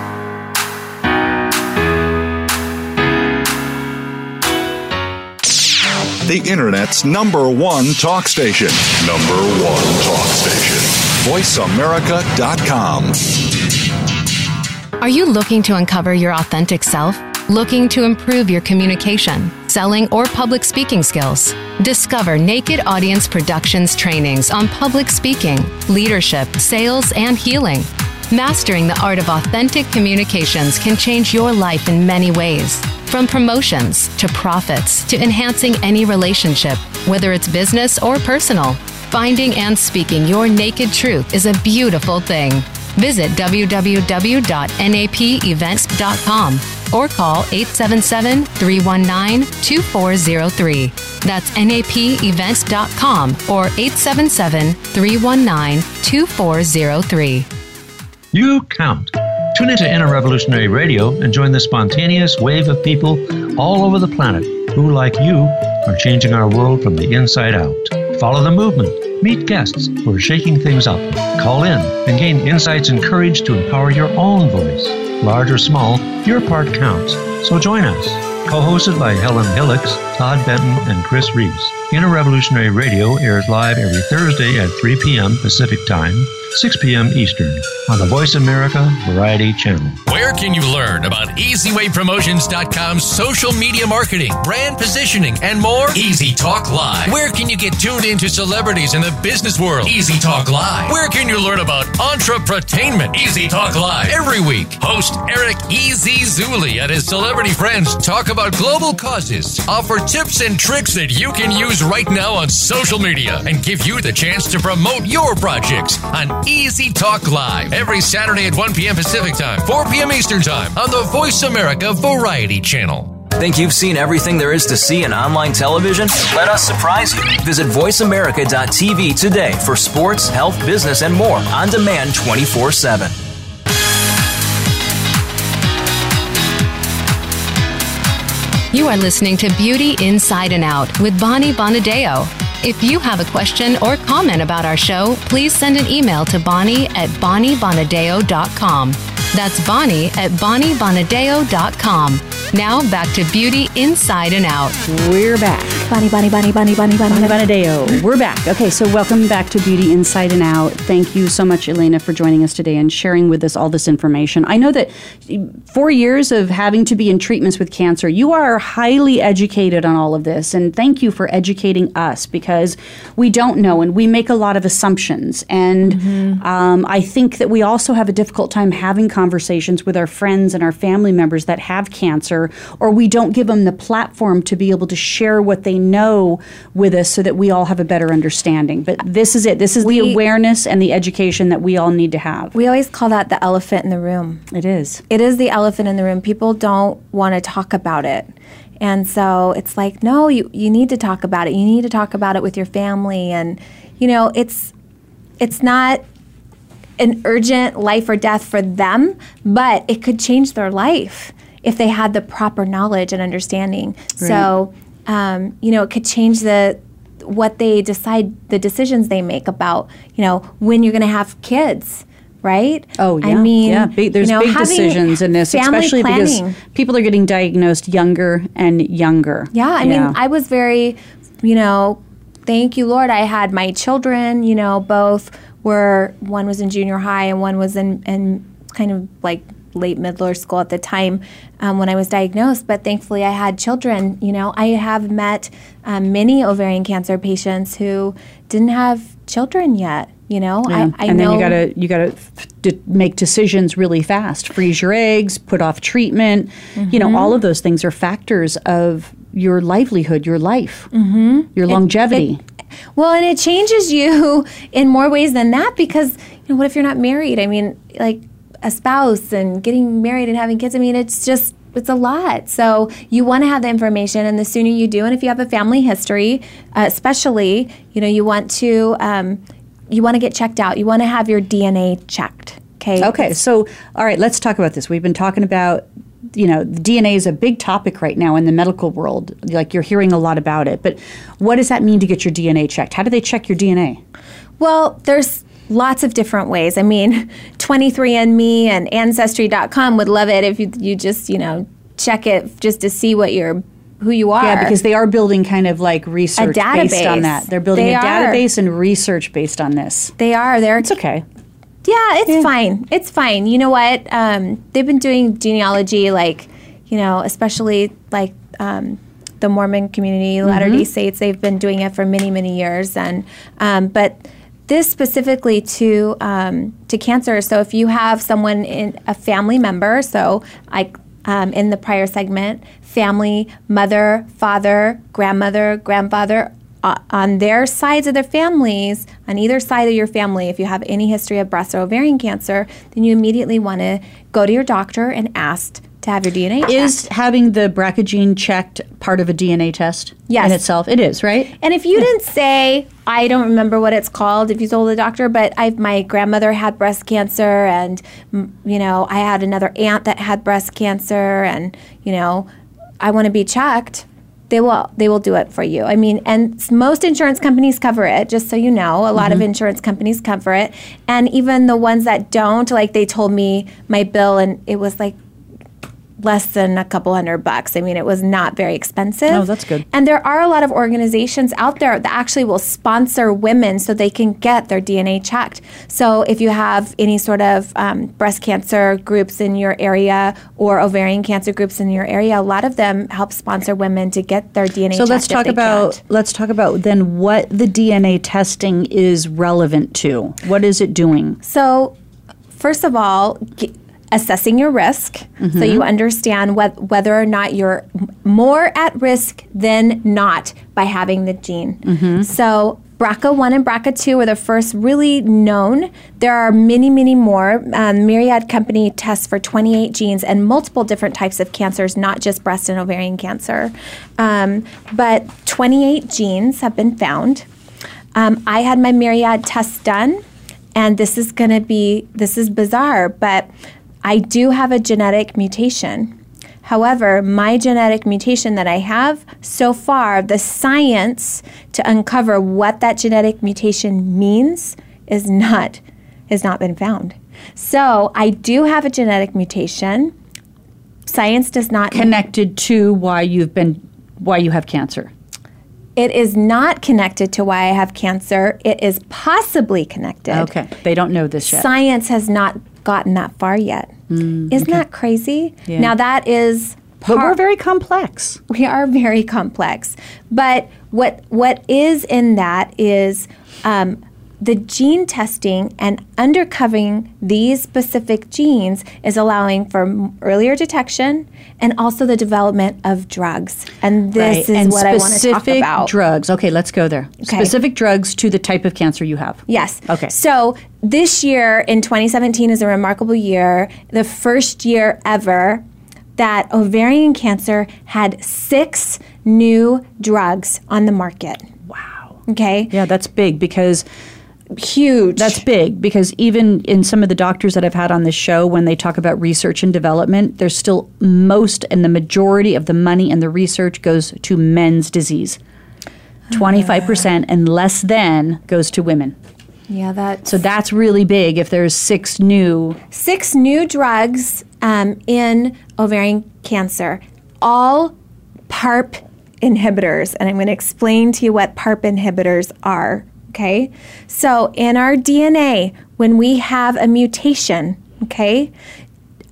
The Internet's number one talk station. Number one talk station. VoiceAmerica.com. Are you looking to uncover your authentic self? Looking to improve your communication, selling, or public speaking skills? Discover Naked Audience Productions trainings on public speaking, leadership, sales, and healing. Mastering the art of authentic communications can change your life in many ways. From promotions to profits to enhancing any relationship, whether it's business or personal. Finding and speaking your naked truth is a beautiful thing. Visit www.napevents.com or call 877 319 2403. That's napevents.com or 877 319 2403. You count. Tune into Inner Revolutionary Radio and join the spontaneous wave of people all over the planet who, like you, are changing our world from the inside out. Follow the movement. Meet guests who are shaking things up. Call in and gain insights and courage to empower your own voice. Large or small, your part counts. So join us. Co-hosted by Helen Hillocks, Todd Benton, and Chris Reeves. Inner Revolutionary Radio airs live every Thursday at 3 p.m. Pacific Time, 6 p.m. Eastern on the Voice America Variety Channel. Where can you learn about EasywayPromotions.com's social media marketing, brand positioning, and more? Easy Talk Live. Where can you get tuned into celebrities in the business world? Easy Talk Live. Where can you learn about entrepreneurship? Easy Talk Live. Every week, host Eric E.Z. Zuli and his celebrity friends talk about global causes, offer tips and tricks that you can use right now on social media, and give you the chance to promote your projects on Easy Talk Live every Saturday at 1 p.m. Pacific Time, 4 p.m. Eastern Time on the Voice America Variety Channel. Think you've seen everything there is to see in online television? Let us surprise you. Visit VoiceAmerica.tv today for sports, health, business, and more on demand 24 7. You are listening to Beauty Inside and Out with Bonnie Bonadeo. If you have a question or comment about our show, please send an email to Bonnie at BonnieBonadeo.com. That's Bonnie at BonnieBonadeo.com. Now back to Beauty Inside and Out. We're back. Bunny, bunny, bunny, bunny, bunny, bunny, Bonnie bunny. Bonadeo. We're back. Okay, so welcome back to Beauty Inside and Out. Thank you so much, Elana, for joining us today and sharing with us all this information. I know that four years of having to be in treatments with cancer, you are highly educated on all of this, and thank you for educating us because we don't know and we make a lot of assumptions. And um, I think that we also have a difficult time having conversations with our friends and our family members that have cancer, or we don't give them the platform to be able to share what they know with us so that we all have a better understanding. But this is it. This is the awareness and the education that we all need to have. We always call that the elephant in the room. It is. It is the elephant in the room. People don't want to talk about it. And so it's like, no, you, you need to talk about it. You need to talk about it with your family. And, you know, it's it's not an urgent life or death for them, but it could change their life if they had the proper knowledge and understanding. So, um, you know, it could change the what they decide, the decisions they make about, you know, when you're going to have kids, right? Oh, yeah. I mean, yeah, big, there's you know, big decisions in this, especially planning. because people are getting diagnosed younger and younger. Yeah, I mean, I was very, you know, thank you, Lord. I had my children, you know, both were, one was in junior high and one was in, in kind of like late middle school at the time um, when I was diagnosed. But thankfully, I had children. You know, I have met um, many ovarian cancer patients who didn't have children yet. You know, Yeah. I, I and know. then you gotta you gotta d- make decisions really fast. Freeze your eggs, put off treatment. You Mm-hmm. know, all of those things are factors of your livelihood, your life, mm-hmm. your longevity. Well, and it changes you in more ways than that because, you know, what if you're not married? I mean, like a spouse and getting married and having kids. I mean, it's just, it's a lot. So you want to have the information, and the sooner you do, and if you have a family history, uh, especially, you know, you want to um, you want to get checked out. You want to have your DNA checked. Okay. Okay, so all right, let's talk about this. We've been talking about you know, DNA is a big topic right now in the medical world. Like you're hearing a lot about it. But what does that mean to get your DNA checked? How do they check your DNA? Well, there's lots of different ways. I mean, 23andMe and Ancestry.com would love it if you, you just, you know, check it just to see what you're who you are. Yeah, because they are building kind of like research based on that. They're building They a are. database and research based on this. They are. They're It's okay. Yeah, it's Yeah. fine. It's fine. You know what? Um, they've been doing genealogy, like, you know, especially like um, the Mormon community, Latter day Saints. They've been doing it for many, many years. And um, but this specifically to um, to cancer. So if you have someone in a family member, so I um, in the prior segment, family, mother, father, grandmother, grandfather, uh, on their sides of their families, on either side of your family, if you have any history of breast or ovarian cancer, then you immediately want to go to your doctor and ask to have your DNA checked. Is having the BRCA gene checked part of a DNA test Yes. in itself? It is, right? And if you didn't say, I don't remember what it's called, if you told the doctor, but I, my grandmother had breast cancer, and you know, I had another aunt that had breast cancer, and you know, I want to be checked. They will. They will do it for you. I mean, and most insurance companies cover it. Just so you know, a lot of mm-hmm. insurance companies cover it, and even the ones that don't, like they told me my bill, and it was like less than a couple hundred bucks. I mean, it was not very expensive. Oh, that's good. And there are a lot of organizations out there that actually will sponsor women so they can get their DNA checked. So if you have any sort of um, breast cancer groups in your area or ovarian cancer groups in your area, a lot of them help sponsor women to get their DNA So checked. let's talk about can't. let's talk about then what the DNA testing is relevant to. What is it doing? So, first of all, g- assessing your risk so you understand whe- whether or not you're more at risk than not by having the gene. So, BRCA1 and BRCA2 are the first really known. There are many, many more. Um, Myriad Company tests for 28 genes and multiple different types of cancers, not just breast and ovarian cancer. Um, but 28 genes have been found. Um, I had my Myriad test done and this is going to be this is bizarre but i do have a genetic mutation however my genetic mutation that i have so far the science to uncover what that genetic mutation means is not has not been found so i do have a genetic mutation science does not Connected to why you've been why you have cancer. it is not connected to why i have cancer it is possibly connected Okay. They don't know this yet. science has not gotten that far yet. Isn't that crazy? Yeah. Now that is but we're very complex. we are very complex. But what what is in that is um, the gene testing and undercovering these specific genes is allowing for earlier detection and also the development of drugs. And this Right. is and what I want to talk specific about. drugs. Okay, let's go there. Specific drugs to the type of cancer you have. Yes. Okay. So this year in 2017 is a remarkable year. The first year ever that ovarian cancer had six new drugs on the market. Wow. Okay. Yeah, that's big because Huge. That's big because even in some of the doctors that I've had on this show, when they talk about research and development, there's still most and the majority of the money and the research goes to men's disease. 25% and less than goes to women. yeah. That So that's really big if there's six new. six new drugs um, in ovarian cancer, all PARP inhibitors. And I'm going to explain to you what PARP inhibitors are. Okay. So in our DNA, when we have a mutation, okay,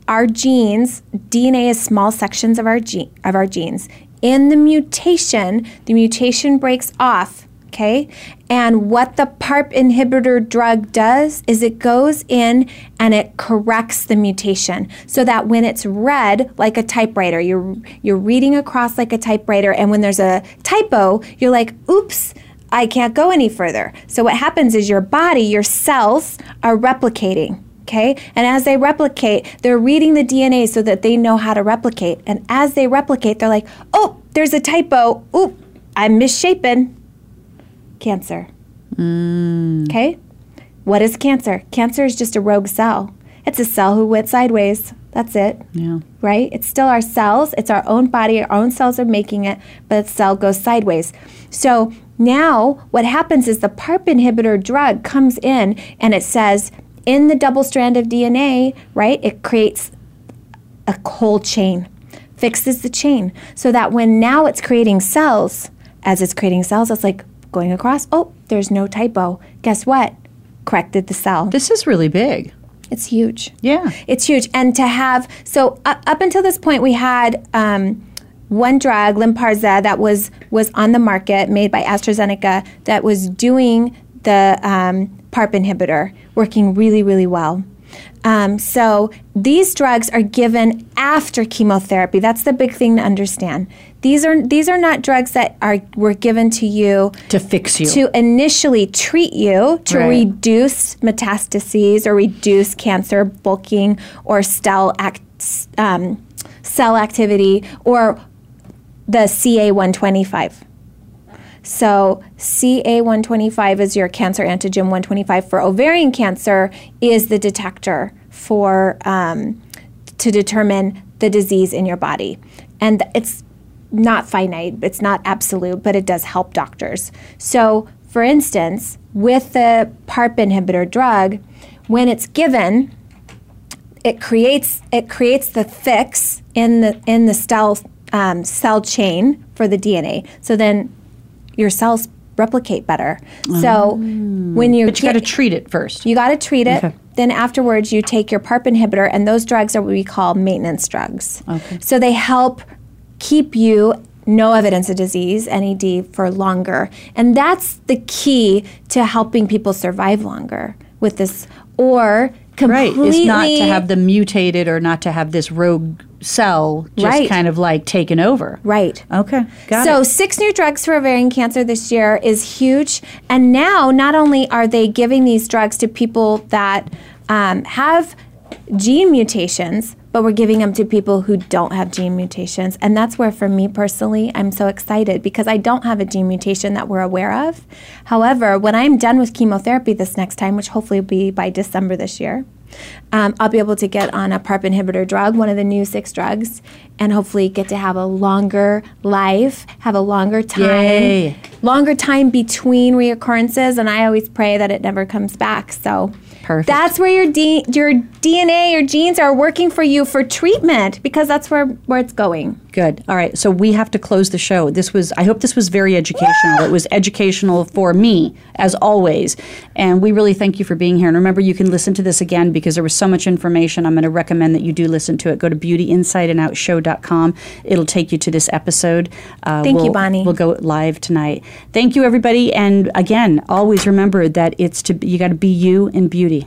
our genes, DNA is small sections of our gene, of our genes. In the mutation, the mutation breaks off, okay? And what the PARP inhibitor drug does is it goes in and it corrects the mutation so that when it's read like a typewriter, you're you're reading across like a typewriter and when there's a typo, you're like, "Oops, I can't go any further." So what happens is your body, your cells are replicating Okay? And as they replicate, they're reading the DNA so that they know how to replicate. And as they replicate, they're like, oh, there's a typo. Oop, I'm misshapen. Cancer. Mm. Okay? What is cancer? Cancer is just a rogue cell. It's a cell who went sideways. That's it. Yeah. Right? It's still our cells. It's our own body. Our own cells are making it, but the cell goes sideways. So now what happens is the PARP inhibitor drug comes in and it says in the double strand of DNA, right? It creates a whole chain, fixes the chain so that when now it's creating cells, as it's creating cells, it's like going across. Oh, there's no typo. Guess what? Corrected the cell. This is really big. It's huge. Yeah. It's huge. And to have, so up, up until this point, we had um, one drug, Lynparza, that was, was on the market, made by AstraZeneca, that was doing the um, PARP inhibitor, working really, really well. Um, so these drugs are given after chemotherapy. That's the big thing to understand. These are these are not drugs that are were given to you To fix you. to initially treat you to Right. reduce metastases or reduce cancer bulking or cell act, um, cell activity or the CA125. So CA125 is your cancer antigen 125 for ovarian cancer is the detector for um, to determine the disease in your body, and it's not finite, it's not absolute, but it does help doctors. So, for instance, with the PARP inhibitor drug, when it's given, it creates it creates the fix in the in the cell um, cell chain for the DNA. So then your cells replicate better. So when you're But you got to treat it first. you got to treat it. Okay. Then afterwards, you take your PARP inhibitor, and those drugs are what we call maintenance drugs. Okay. So they help keep you no evidence of disease (NED) for longer, and that's the key to helping people survive longer with this, or completely. Right. It's not to have them mutated or not to have this rogue cell just Right. kind of like taken over. right. Okay. Got so it. six new drugs for ovarian cancer this year is huge, and now not only are they giving these drugs to people that um, have gene mutations, but we're giving them to people who don't have gene mutations, and that's where, for me personally, I'm so excited because I don't have a gene mutation that we're aware of. However, when I'm done with chemotherapy this next time, which hopefully will be by December this year. Um, I'll be able to get on a PARP inhibitor drug, one of the new six drugs, and hopefully get to have a longer life, have a longer time, Yay. longer time between reoccurrences. And I always pray that it never comes back. So Perfect. that's where your D, your DNA, your genes are working for you for treatment because that's where where it's going. Good. All right. So we have to close the show. This was, I hope this was very educational. It was educational for me, as always. And we really thank you for being here. And remember, you can listen to this again because there was so much information. I'm going to recommend that you do listen to it. Go to beautyinsideandout.show.com. It'll take you to this episode. Uh, Thank you, we'll- Bonnie. We'll go live tonight. Thank you, everybody. And again, always remember that it's to, you got to be you in beauty.